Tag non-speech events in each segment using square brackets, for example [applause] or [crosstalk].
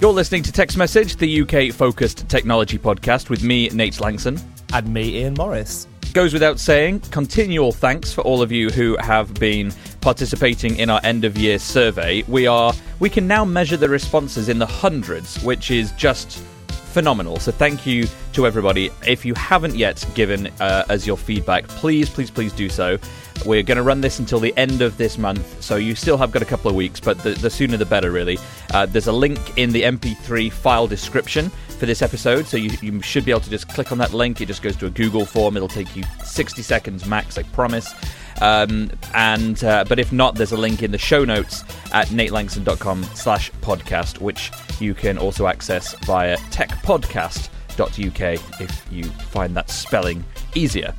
You're listening to Tech's Message, the UK focused technology podcast with me, Nate Langson. And me, Ian Morris. Goes without saying, continual thanks for all of you who have been participating in our end of year survey. We are we can now measure the responses in the hundreds, which is just phenomenal. So thank you to everybody. If you haven't yet given uh, us your feedback, please, please, please do so. We're going to run this until the end of this month, so you still have got a couple of weeks, but the, the sooner the better, really. Uh, there's a link in the MP3 file description for this episode, so you, you should be able to just click on that link. It just goes to a Google form. It'll take you 60 seconds max, I promise. Um, and uh, but if not, there's a link in the show notes at natelangson.com slash podcast, which you can also access via techpodcast.uk if you find that spelling easier.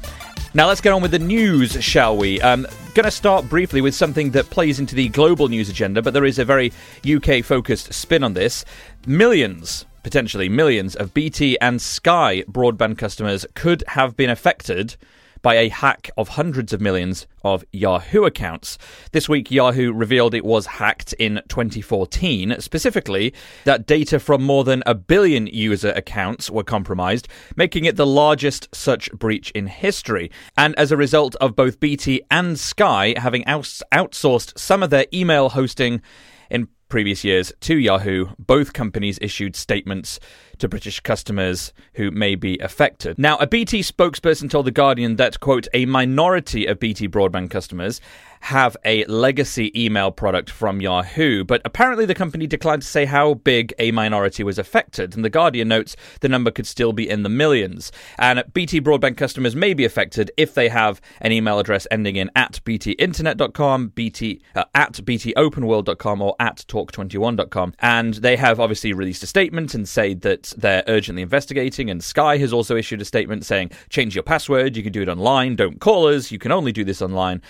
Now let's get on with the news, shall we? Um, going to start briefly with something that plays into the global news agenda, but there is a very UK focused spin on this. Millions, potentially millions, of BT and Sky broadband customers could have been affected by a hack of hundreds of millions of Yahoo accounts. This week, Yahoo revealed it was hacked in 2014. Specifically, that data from more than a billion user accounts were compromised, making it the largest such breach in history. And as a result of both BT and Sky having outsourced some of their email hosting in previous years to Yahoo, both companies issued statements to British customers who may be affected. Now, a BT spokesperson told The Guardian that, quote, a minority of BT broadband customers have a legacy email product from Yahoo, but apparently the company declined to say how big a minority was affected. And The Guardian notes the number could still be in the millions. And BT broadband customers may be affected if they have an email address ending in at btinternet.com, bt, uh, at btopenworld.com, or at talk21.com. And they have obviously released a statement and said that they're urgently investigating. And Sky has also issued a statement saying, change your password, you can do it online, don't call us, you can only do this online.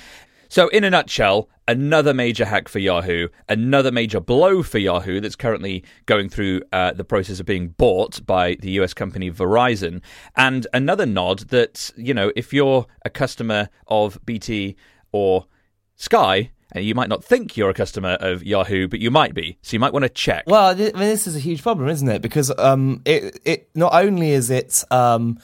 So, in a nutshell, another major hack for Yahoo, another major blow for Yahoo that's currently going through uh, the process of being bought by the US company Verizon, and another nod that, you know, if you're a customer of BT or Sky, you might not think you're a customer of Yahoo, but you might be. So you might want to check. Well, I mean, this is a huge problem, isn't it? Because um, it it not only is it um,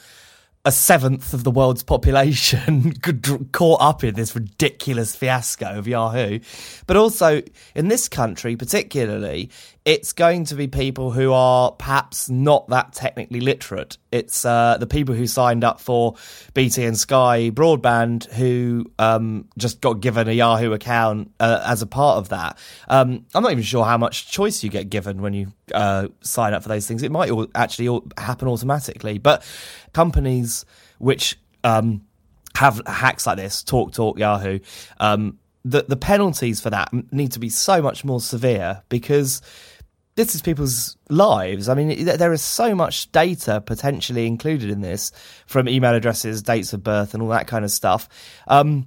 a seventh of the world's population [laughs] caught up in this ridiculous fiasco of Yahoo, but also in this country, particularly, it's going to be people who are perhaps not that technically literate. It's uh, the people who signed up for BT and Sky broadband who um, just got given a Yahoo account uh, as a part of that. Um, I'm not even sure how much choice you get given when you uh, sign up for those things. It might all actually all happen automatically, but companies which um, have hacks like this, Talk Talk, Yahoo, um, the the penalties for that need to be so much more severe because this is people's lives. I mean, there is so much data potentially included in this from email addresses, dates of birth, and all that kind of stuff. Um,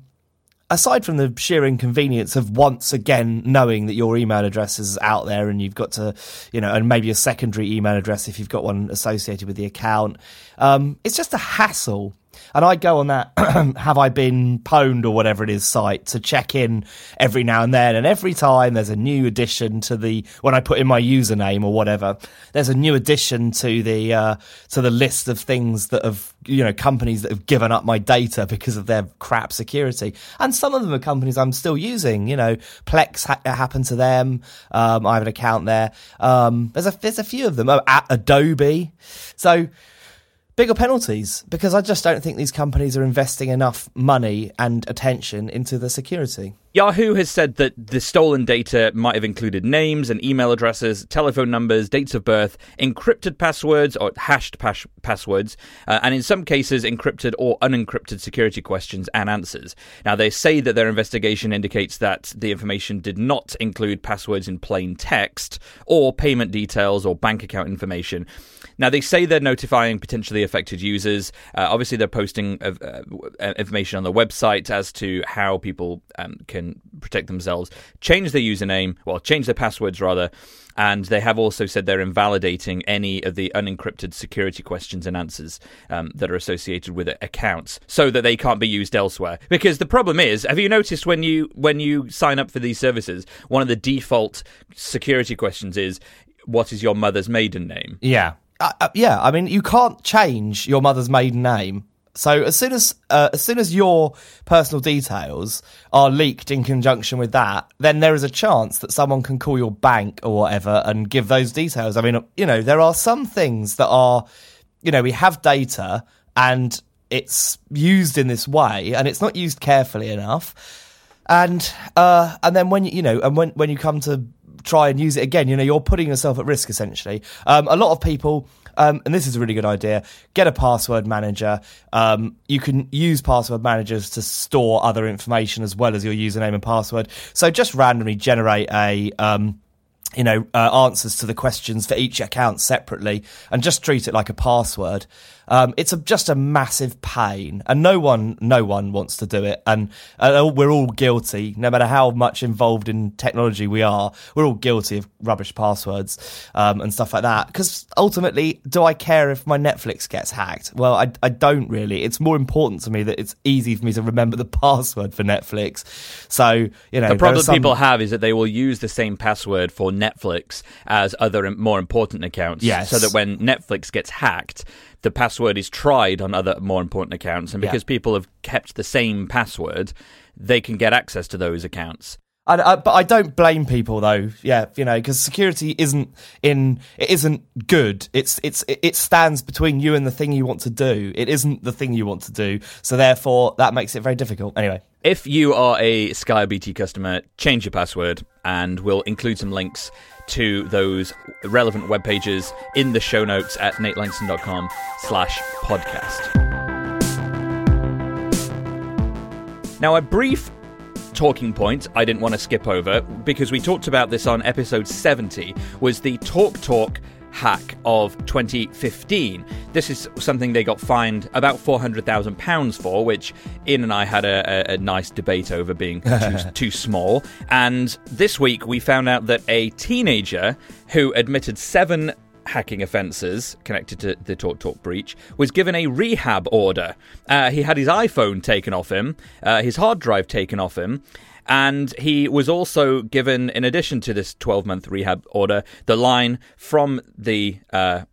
aside from the sheer inconvenience of once again knowing that your email address is out there and you've got to, you know, and maybe a secondary email address if you've got one associated with the account, um, it's just a hassle and I go on that [clears throat] have I been pwned or whatever it is site to check in every now and then. And every time there's a new addition to the when I put in my username or whatever, there's a new addition to the uh, to the list of things that have you know companies that have given up my data because of their crap security. And some of them are companies I'm still using. You know, Plex ha- happened to them. Um, I have an account there. Um, there's a there's a few of them. Oh, at Adobe. So bigger penalties because I just don't think these companies are investing enough money and attention into the security. Yahoo has said that the stolen data might have included names and email addresses, telephone numbers, dates of birth, encrypted passwords or hashed pas- passwords, uh, and in some cases, encrypted or unencrypted security questions and answers. Now, they say that their investigation indicates that the information did not include passwords in plain text or payment details or bank account information. Now, they say they're notifying potentially affected users. Uh, obviously, they're posting uh, uh information on the website as to how people um, can protect themselves, change their username, well, change their passwords rather. And they have also said they're invalidating any of the unencrypted security questions and answers um, that are associated with accounts, so that they can't be used elsewhere. Because the problem is, have you noticed when you when you sign up for these services, one of the default security questions is, "What is your mother's maiden name?" Yeah. Uh, uh, yeah, I mean, you can't change your mother's maiden name. So as soon as uh, as soon as your personal details are leaked in conjunction with that, then there is a chance that someone can call your bank or whatever and give those details. I mean, you know, there are some things that are, you know, we have data and it's used in this way and it's not used carefully enough. And uh, and then when you know and when when you come to try and use it again. You know, you're putting yourself at risk essentially. Um, a lot of people. Um, and this is a really good idea. Get a password manager. Um, you can use password managers to store other information as well as your username and password. So just randomly generate a um, you know, uh, answers to the questions for each account separately and just treat it like a password. Um, it's a, just a massive pain, and no one, no one wants to do it. And uh, we're all guilty, no matter how much involved in technology we are. We're all guilty of rubbish passwords um, and stuff like that. Because ultimately, do I care if my Netflix gets hacked? Well, I, I don't really. It's more important to me that it's easy for me to remember the [laughs] password for Netflix. So you know, the problem some... people have is that they will use the same password for Netflix as other more important accounts. Yes. So that when Netflix gets hacked the password is tried on other more important accounts, and because yeah. people have kept the same password, they can get access to those accounts. I, I, but I don't blame people though. Yeah, you know, because security isn't in it isn't good. It's it's it stands between you and the thing you want to do. It isn't the thing you want to do. So therefore, that makes it very difficult. Anyway, if you are a Sky BT customer, change your password, and we'll include some links to those relevant web pages in the show notes at natelangson.com slash podcast. Now, a brief talking point I didn't want to skip over because we talked about this on episode 70 was the Talk Talk hack of 2015. This is something they got fined about £400,000 for, which Ian and I had a, a, a nice debate over being [laughs] too, too small. And this week we found out that a teenager who admitted seven hacking offences connected to the Talk Talk breach was given a rehab order. Uh, he had his iPhone taken off him, uh, his hard drive taken off him, and he was also given, in addition to this 12 month rehab order, the line from the. Uh,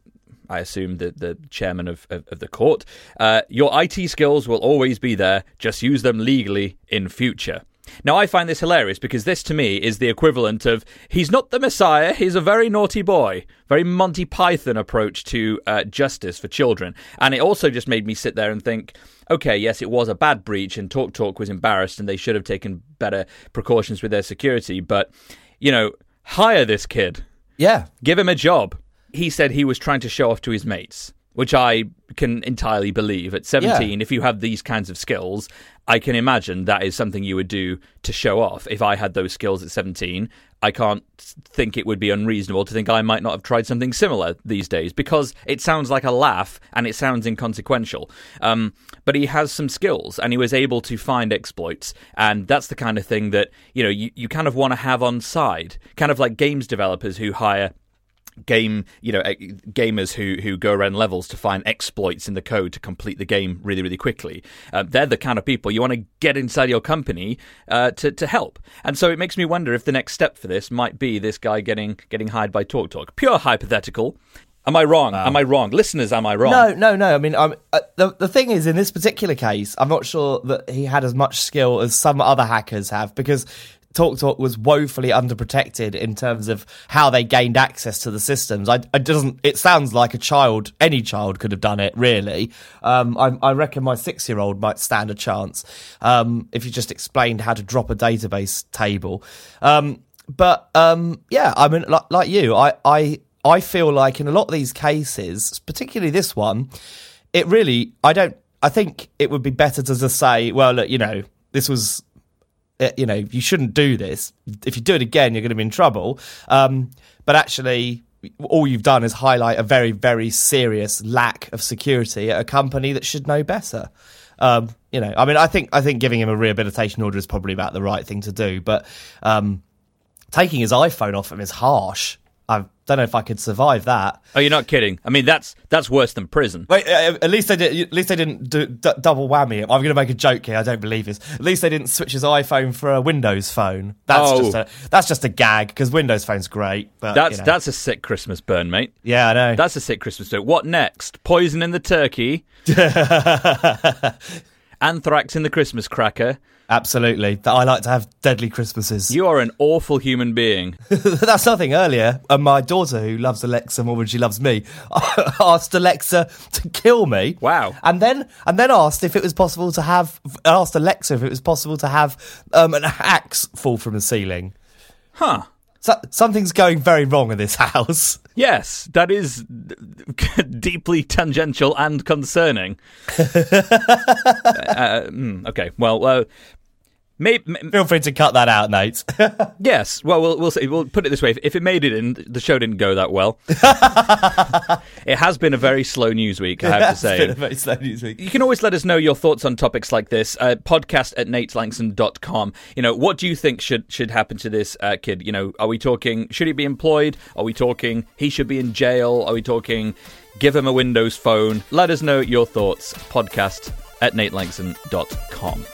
I assume the, the chairman of, of, of the court. Uh, your IT skills will always be there. Just use them legally in future. Now, I find this hilarious because this to me is the equivalent of he's not the Messiah, he's a very naughty boy. Very Monty Python approach to uh, justice for children. And it also just made me sit there and think, okay, yes, it was a bad breach and Talk Talk was embarrassed and they should have taken better precautions with their security. But, you know, hire this kid. Yeah. Give him a job. He said he was trying to show off to his mates which I can entirely believe. At 17, yeah. if you have these kinds of skills, I can imagine that is something you would do to show off. If I had those skills at 17, I can't think it would be unreasonable to think I might not have tried something similar these days because it sounds like a laugh and it sounds inconsequential. Um, but he has some skills and he was able to find exploits. And that's the kind of thing that, you know, you, you kind of want to have on side. Kind of like games developers who hire game you know gamers who who go around levels to find exploits in the code to complete the game really really quickly uh, they're the kind of people you want to get inside your company uh, to to help and so it makes me wonder if the next step for this might be this guy getting getting hired by TalkTalk Talk. pure hypothetical Am I wrong? Am I wrong? Listeners, am I wrong? No, no, no. I mean, uh, the the thing is, in this particular case, I'm not sure that he had as much skill as some other hackers have because Talk Talk was woefully underprotected in terms of how they gained access to the systems. I, it doesn't. It sounds like a child, any child could have done it. Really, um, I, I, reckon my six-year-old might stand a chance um, if you just explained how to drop a database table. Um, but um, yeah, I mean, like, like you, I, I, I feel like in a lot of these cases, particularly this one, it really, I don't. I think it would be better to just say, well, look, you know, this was you know, you shouldn't do this. If you do it again, you're going to be in trouble. Um, but actually, all you've done is highlight a very, very serious lack of security at a company that should know better. Um, you know, I mean, I think I think giving him a rehabilitation order is probably about the right thing to do, but um, taking his iPhone off him is harsh. I don't know if I could survive that. Oh, you're not kidding. I mean, that's that's worse than prison. Wait, uh, at least they did. At least they didn't do d- double whammy. I'm going to make a joke here. I don't believe this. At least they didn't switch his iPhone for a Windows phone. That's Oh. just a that's just a gag because Windows Phone's great. But That's you know. that's a sick Christmas burn, mate. yeah, I know. That's a sick Christmas burn. What next? Poison in the turkey, [laughs] anthrax in the Christmas cracker. Absolutely. That I like to have deadly Christmases. You are an awful human being. [laughs] That's nothing. Earlier, uh, my daughter, who loves Alexa more than she loves me, [laughs] asked Alexa to kill me. Wow. And then, and then asked if it was possible to have. Asked Alexa if it was possible to have um, an axe fall from the ceiling. Huh. So, something's going very wrong in this [laughs] house. Yes, that is deeply tangential and concerning. uh, mm, okay, well, uh, maybe, Feel free to cut that out, Nate. [laughs] [laughs] yes. Well, we'll we'll, see. we'll put it this way: if it made it in, the show didn't go that well. [laughs] it has been a very slow news week, I have to say. been a very slow news week. You can always let us know your thoughts on topics like this. Uh, podcast at natelangson.com. You know, what do you think should should happen to this uh, kid? You know, are we talking, should he be employed? Are we talking, he should be in jail? Are we talking, give him a Windows phone? Let us know your thoughts. Podcast at natelangson.com.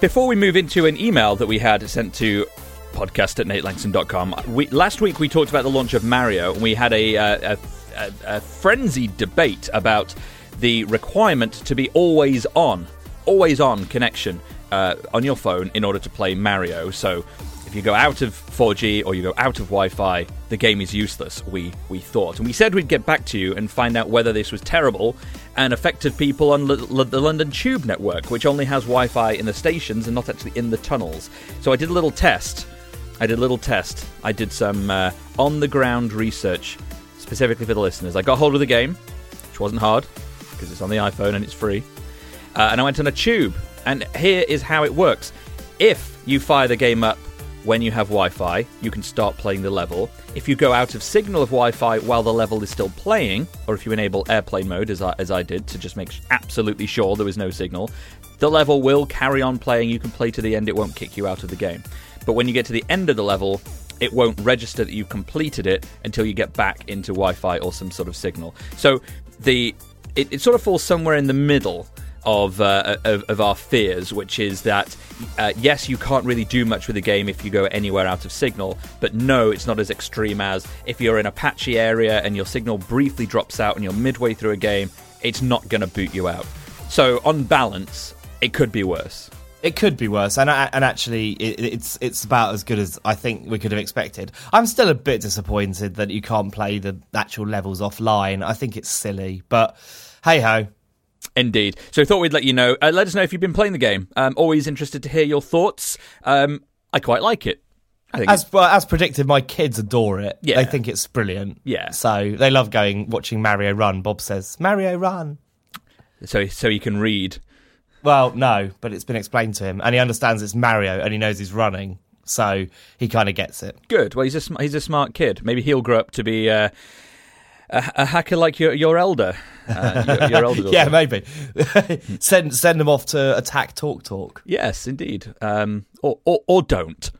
Before we move into an email that we had sent to podcast at natelangson.com, we, last week we talked about the launch of Mario, and we had a, uh, a, a, a frenzied debate about the requirement to be always on, always on connection uh, on your phone in order to play Mario. So if you go out of 4G or you go out of Wi-Fi, the game is useless. We we thought, and we said we'd get back to you and find out whether this was terrible and affected people on L- L- the London Tube network, which only has Wi-Fi in the stations and not actually in the tunnels. So I did a little test. I did a little test. I did some uh, on-the-ground research specifically for the listeners. I got hold of the game, which wasn't hard because it's on the iPhone and it's free. Uh, and I went on a tube. And here is how it works. If you fire the game up when you have Wi Fi, you can start playing the level. If you go out of signal of Wi Fi while the level is still playing, or if you enable airplane mode, as I, as I did, to just make absolutely sure there was no signal, the level will carry on playing. You can play to the end, it won't kick you out of the game. But when you get to the end of the level, it won't register that you've completed it until you get back into Wi Fi or some sort of signal. So the it, it sort of falls somewhere in the middle of, uh, of, of our fears, which is that uh, yes, you can't really do much with the game if you go anywhere out of signal, but no, it's not as extreme as if you're in a patchy area and your signal briefly drops out and you're midway through a game, it's not going to boot you out. So on balance, it could be worse. It could be worse, and and actually, it, it's it's about as good as I think we could have expected. I'm still a bit disappointed that you can't play the actual levels offline. I think it's silly, but hey ho. Indeed. So we thought we'd let you know. Uh, let us know if you've been playing the game. Um, always interested to hear your thoughts. Um, I quite like it. I think As well, as predicted, my kids adore it. Yeah. they think it's brilliant. Yeah. so they love going watching Mario run. Bob says Mario run. so so you can read. Well, no, but it's been explained to him, and he understands it's Mario, and he knows he's running, so he kind of gets it. Good. Well, he's a sm- he's a smart kid. Maybe he'll grow up to be uh, a, a hacker like your your elder. Uh, your, your [laughs] elder. Yeah, maybe. [laughs] send send them off to attack Talk Talk. Yes, indeed. Um, or, or or don't.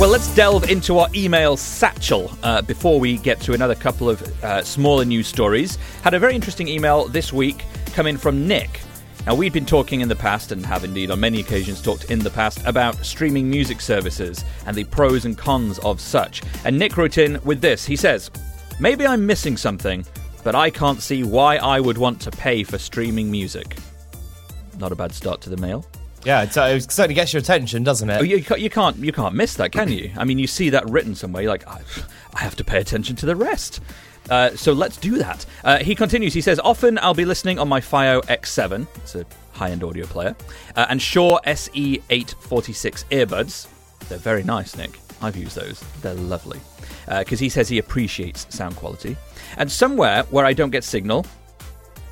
Well, let's delve into our email satchel uh, before we get to another couple of uh, smaller news stories. Had a very interesting email this week coming from Nick. Now, we've been talking in the past, and have indeed on many occasions talked in the past, about streaming music services and the pros and cons of such. And Nick wrote in with this He says, Maybe I'm missing something, but I can't see why I would want to pay for streaming music. Not a bad start to the mail. Yeah, it, uh, certainly gets your attention, doesn't it? Oh, you, you can't you can't miss that, can you? I mean, you see that written somewhere. You're like, I, have to pay attention to the rest. Uh, so let's do that. Uh, he continues. He says, "Often I'll be listening on my FiiO X7. It's a high-end audio player, uh, and Shure SE846 earbuds. They're very nice, Nick. I've used those. They're lovely. Because he says he appreciates sound quality. And somewhere where I don't get signal,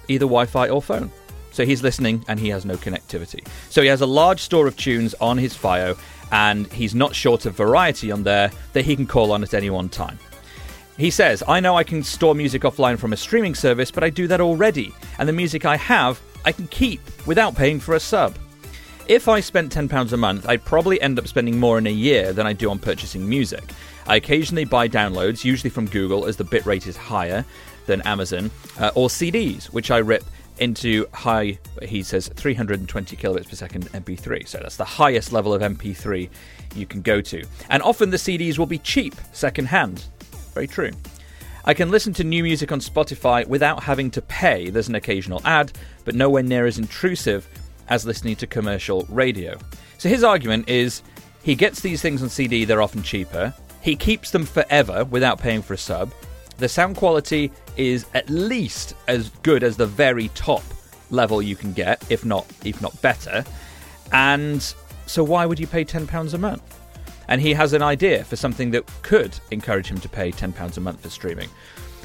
either Wi-Fi or phone." So he's listening and he has no connectivity. So he has a large store of tunes on his FiiO and he's not short of variety on there that he can call on at any one time. He says, I know I can store music offline from a streaming service, but I do that already, and the music I have, I can keep without paying for a sub. If I spent £10 a month, I'd probably end up spending more in a year than I do on purchasing music. I occasionally buy downloads, usually from Google as the bitrate is higher than Amazon, uh, or CDs, which I rip into high, he says, 320 kilobits per second MP3. So that's the highest level of MP3 you can go to. And often the CDs will be cheap, second hand. Very true. I can listen to new music on Spotify without having to pay. There's an occasional ad, but nowhere near as intrusive as listening to commercial radio. So his argument is he gets these things on CD, they're often cheaper. He keeps them forever without paying for a sub. The sound quality is at least as good as the very top level you can get, if not if not better. And so why would you pay £10 a month? And he has an idea for something that could encourage him to pay £10 a month for streaming.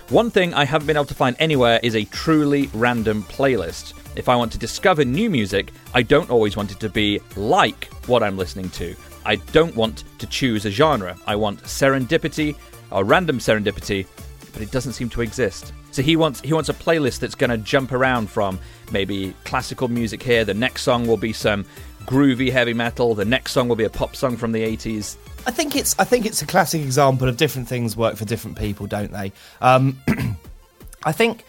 One thing I haven't been able to find anywhere is a truly random playlist. If I want to discover new music, I don't always want it to be like what I'm listening to. I don't want to choose a genre. I want serendipity, or random serendipity, but it doesn't seem to exist. So he wants he wants a playlist that's going to jump around from maybe classical music here. The next song will be some groovy heavy metal. The next song will be a pop song from the 80s. I think it's I think it's a classic example of different things work for different people, don't they? Um, [clears throat] I think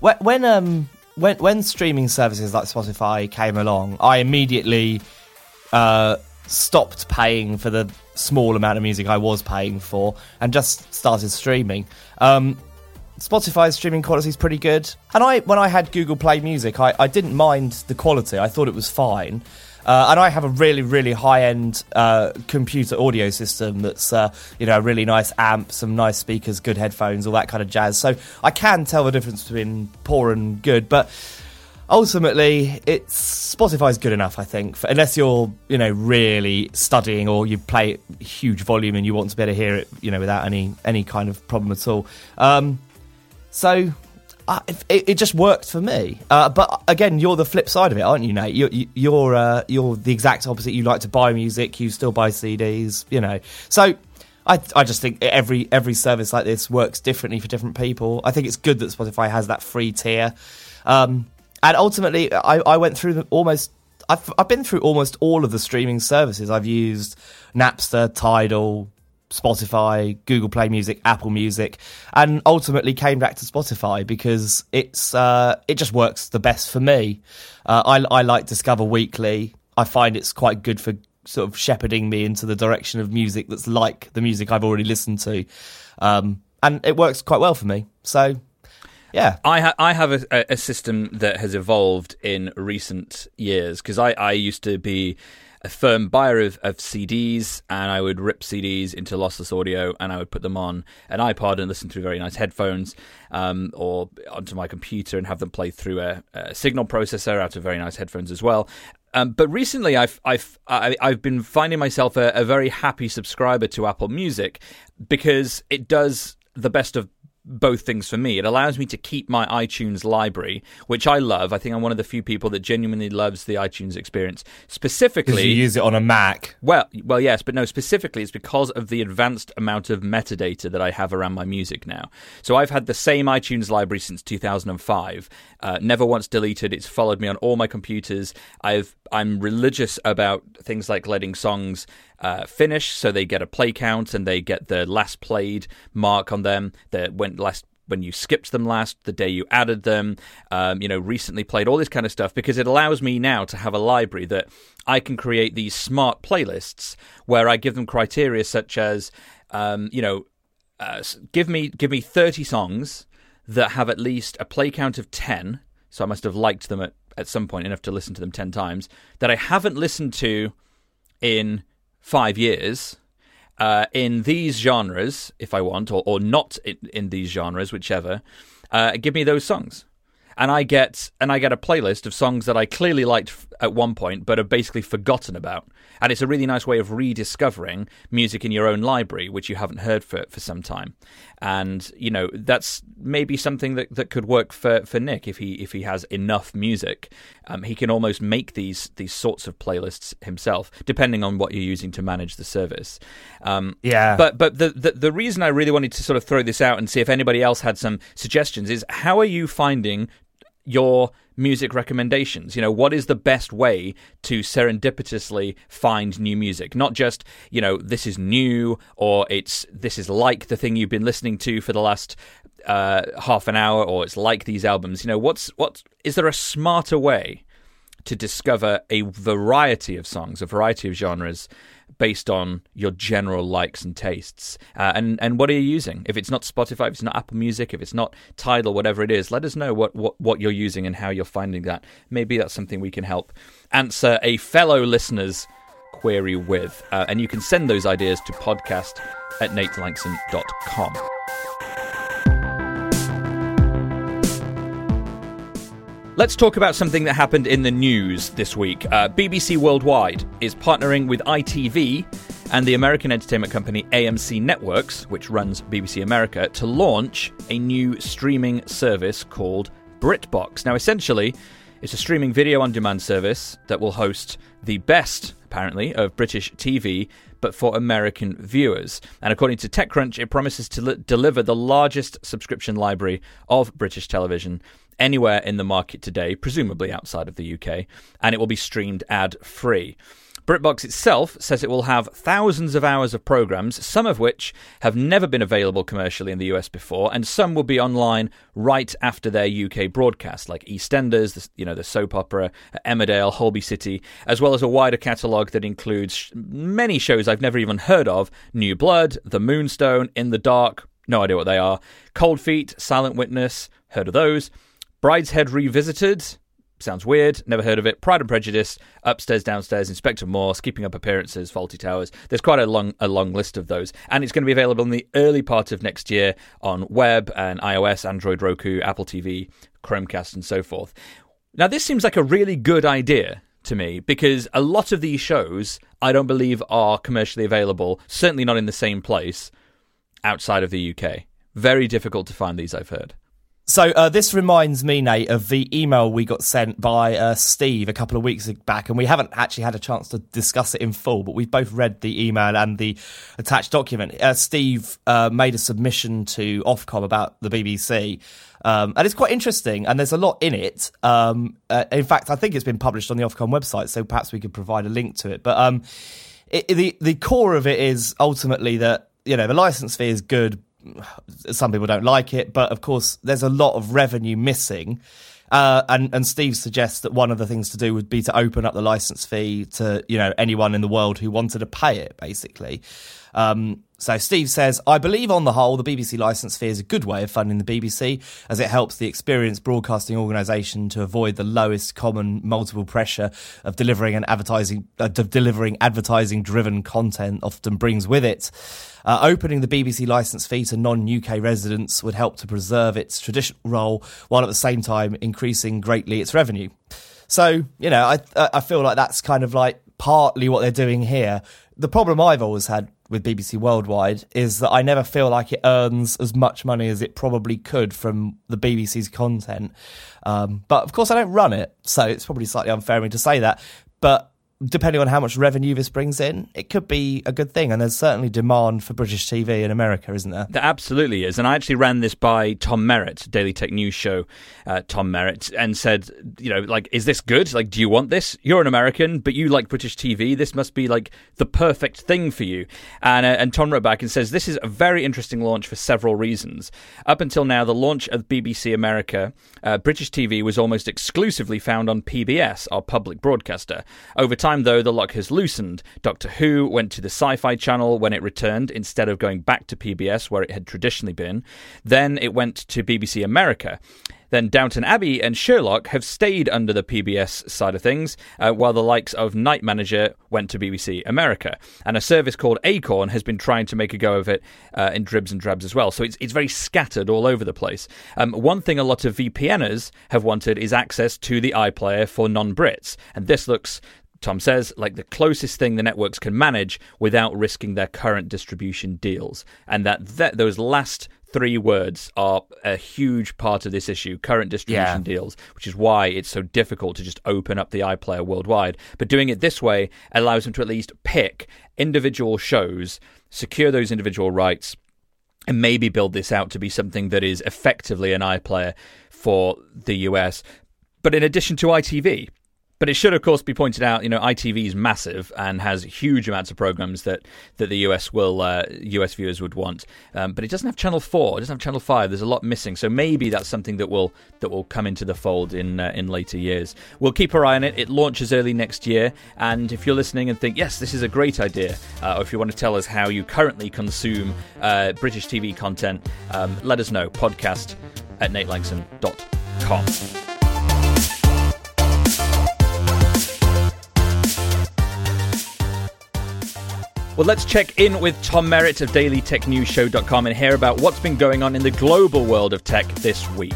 when when um when when streaming services like Spotify came along, I immediately uh, stopped paying for the small amount of music I was paying for and just started streaming. Um, Spotify's streaming quality is pretty good, and I when I had Google Play Music, I, I didn't mind the quality. I thought it was fine. Uh, and I have a really, really high-end uh, computer audio system that's, uh, you know, a really nice amp, some nice speakers, good headphones, all that kind of jazz. So I can tell the difference between poor and good, but ultimately, it's Spotify's good enough, I think, for, unless you're, you know, really studying or you play huge volume and you want to be able to hear it, you know, without any any kind of problem at all. Um, so uh, it, it, just worked for me. Uh, but again, you're the flip side of it, aren't you, Nate? You're you're uh, you're the exact opposite. You like to buy music. You still buy CDs. You know, so. I, I just think every every service like this works differently for different people. I think it's good that Spotify has that free tier, um, and ultimately, I, I went through almost. I've I've been through almost all of the streaming services. I've used Napster, Tidal, Spotify, Google Play Music, Apple Music, and ultimately came back to Spotify because it's uh, it just works the best for me. Uh, I, I like Discover Weekly. I find it's quite good for sort of shepherding me into the direction of music that's like the music I've already listened to, um, and it works quite well for me. So. Yeah, I ha- I have a, a system that has evolved in recent years because I, I used to be a firm buyer of, of CDs, and I would rip CDs into lossless audio, and I would put them on an iPod and listen through very nice headphones, um, or onto my computer and have them play through a, a signal processor out of very nice headphones as well. Um, but recently, I've I've I've been finding myself a, a very happy subscriber to Apple Music because it does the best of both things for me. It allows me to keep my iTunes library, which I love. I think I'm one of the few people that genuinely loves the iTunes experience. Specifically, you use it on a Mac. Well, well, yes, but no. Specifically, it's because of the advanced amount of metadata that I have around my music now. So I've had the same iTunes library since 2005. Uh, never once deleted. It's followed me on all my computers. I've I'm religious about things like letting songs uh, finish, so they get a play count and they get the last played mark on them. The when last when you skipped them last, the day you added them, um, you know, recently played, all this kind of stuff, because it allows me now to have a library that I can create these smart playlists where I give them criteria such as, um, you know, uh, give me give me 30 songs that have at least a play count of 10 so I must have liked them at, at some point enough to listen to them 10 times that I haven't listened to in 5 years uh, in these genres if I want or, or not in, in these genres whichever uh, give me those songs and I get and I get a playlist of songs that I clearly liked at one point but have basically forgotten about. And it's a really nice way of rediscovering music in your own library which you haven't heard for for some time. And you know, that's maybe something that, that could work for, for Nick if he if he has enough music. Um, he can almost make these these sorts of playlists himself, depending on what you're using to manage the service. Um, yeah. But but the, the the reason I really wanted to sort of throw this out and see if anybody else had some suggestions is how are you finding your music recommendations. You know, what is the best way to serendipitously find new music? Not just, you know, this is new or it's this is like the thing you've been listening to for the last uh, half an hour or it's like these albums. You know, what's what is there a smarter way to discover a variety of songs, a variety of genres based on your general likes and tastes. Uh, and and what are you using? If it's not Spotify, if it's not Apple Music, if it's not Tidal, whatever it is, let us know what, what, what you're using and how you're finding that. Maybe that's something we can help answer a fellow listener's query with. Uh, and you can send those ideas to podcast at natelangson.com. Let's talk about something that happened in the news this week. Uh, BBC Worldwide is partnering with ITV and the American entertainment company AMC Networks, which runs BBC America, to launch a new streaming service called BritBox. Now, essentially, it's a streaming video on demand service that will host the best, apparently, of British TV, but for American viewers. And according to TechCrunch, it promises to li- deliver the largest subscription library of British television anywhere in the market today, presumably outside of the UK, and it will be streamed ad free. BritBox itself says it will have thousands of hours of programs, some of which have never been available commercially in the US before, and some will be online right after their UK broadcast, like EastEnders, the, you know, the soap opera, Emmerdale, Holby City, as well as a wider catalogue that includes many shows I've never even heard of: New Blood, The Moonstone, In the Dark. No idea what they are. Cold Feet, Silent Witness, heard of those. Brideshead Revisited. Sounds weird. Never heard of it. Pride and Prejudice, Upstairs, Downstairs, Inspector Morse, Keeping Up Appearances, Fawlty Towers. There's quite a long, a long list of those, and it's going to be available in the early part of next year on web and iOS, Android, Roku, Apple TV, Chromecast, and so forth. Now, this seems like a really good idea to me because a lot of these shows I don't believe are commercially available. Certainly not in the same place outside of the UK. Very difficult to find these. I've heard. So uh, this reminds me, Nate, of the email we got sent by uh, Steve a couple of weeks back, and we haven't actually had a chance to discuss it in full, but we've both read the email and the attached document. Uh, Steve uh, made a submission to Ofcom about the BBC, um, and it's quite interesting, and there's a lot in it. Um, uh, in fact, I think it's been published on the Ofcom website, so perhaps we could provide a link to it. But um, it, the the core of it is ultimately that you know the license fee is good some people don't like it, but of course, there's a lot of revenue missing. Uh, and and Steve suggests that one of the things to do would be to open up the license fee to you know anyone in the world who wanted to pay it, basically. Um, so Steve says, I believe on the whole, the BBC license fee is a good way of funding the BBC, as it helps the experienced broadcasting organisation to avoid the lowest common multiple pressure of delivering an advertising, uh, delivering advertising-driven content often brings with it. Uh, opening the BBC license fee to non-UK residents would help to preserve its traditional role, while at the same time increasing greatly its revenue. So you know, I I feel like that's kind of like partly what they're doing here. The problem I've always had with BBC Worldwide is that I never feel like it earns as much money as it probably could from the BBC's content. Um, but of course, I don't run it, so it's probably slightly unfair of me to say that. But depending on how much revenue this brings in, it could be a good thing. And there's certainly demand for British TV in America, isn't there? There absolutely is. And I actually ran this by Tom Merritt, Daily Tech News show, uh, Tom Merritt, and said, you know, like, is this good? Like, do you want this? You're an American, but you like British TV. This must be like the perfect thing for you. And, uh, and Tom wrote back and says, this is a very interesting launch for several reasons. Up until now, the launch of BBC America, uh, British TV was almost exclusively found on PBS, our public broadcaster. Over time, though, the lock has loosened. Doctor Who went to the Sci Fi channel when it returned instead of going back to PBS, where it had traditionally been. Then it went to BBC America. Then Downton Abbey and Sherlock have stayed under the PBS side of things, uh, while the likes of Night Manager went to BBC America. And a service called Acorn has been trying to make a go of it uh, in dribs and drabs as well. So it's, it's very scattered all over the place. Um, one thing a lot of VPNers have wanted is access to the iPlayer for non Brits. And this looks Tom says, like the closest thing the networks can manage without risking their current distribution deals. And that, that those last three words are a huge part of this issue current distribution yeah. deals, which is why it's so difficult to just open up the iPlayer worldwide. But doing it this way allows them to at least pick individual shows, secure those individual rights, and maybe build this out to be something that is effectively an iPlayer for the US. But in addition to ITV, but it should, of course, be pointed out. You know, ITV is massive and has huge amounts of programs that, that the US will uh, US viewers would want. Um, but it doesn't have Channel Four. It doesn't have Channel Five. There's a lot missing. So maybe that's something that will that will come into the fold in uh, in later years. We'll keep our eye on it. It launches early next year. And if you're listening and think yes, this is a great idea, uh, or if you want to tell us how you currently consume uh, British TV content, um, let us know. Podcast at natelangson.com. Well, let's check in with Tom Merritt of DailyTechNewsShow.com and hear about what's been going on in the global world of tech this week.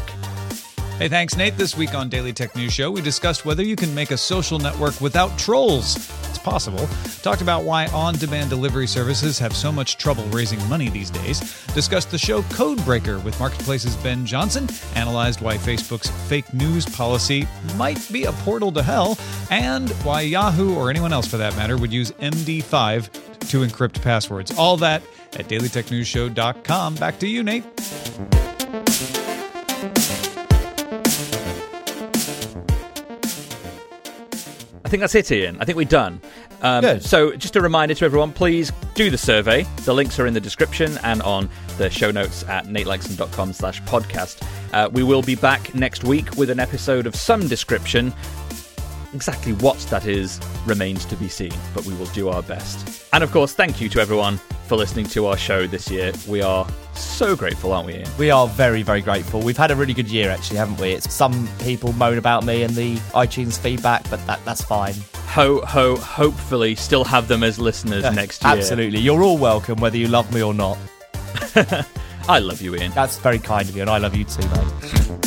Hey, thanks, Nate. This week on Daily Tech News Show, we discussed whether you can make a social network without trolls. Possible. Talked about why on demand delivery services have so much trouble raising money these days. Discussed the show Codebreaker with Marketplace's Ben Johnson. Analyzed why Facebook's fake news policy might be a portal to hell. And why Yahoo, or anyone else for that matter, would use MD5 to encrypt passwords. All that at dailytechnewsshow.com. Back to you, Nate. I think that's it, Ian. I think we're done. Um, Good. So, just a reminder to everyone please do the survey. The links are in the description and on the show notes at natelangson.com slash podcast. Uh, we will be back next week with an episode of some description Exactly what that is remains to be seen, but we will do our best. And of course, thank you to everyone for listening to our show this year. We are so grateful, aren't we, Ian? We are very, very grateful. We've had a really good year, actually, haven't we? It's some people moan about me and the iTunes feedback, but that, that's fine. Ho, ho, hopefully still have them as listeners next year. Absolutely. You're all welcome, whether you love me or not. [laughs] I love you, Ian. That's very kind of you, and I love you too, mate.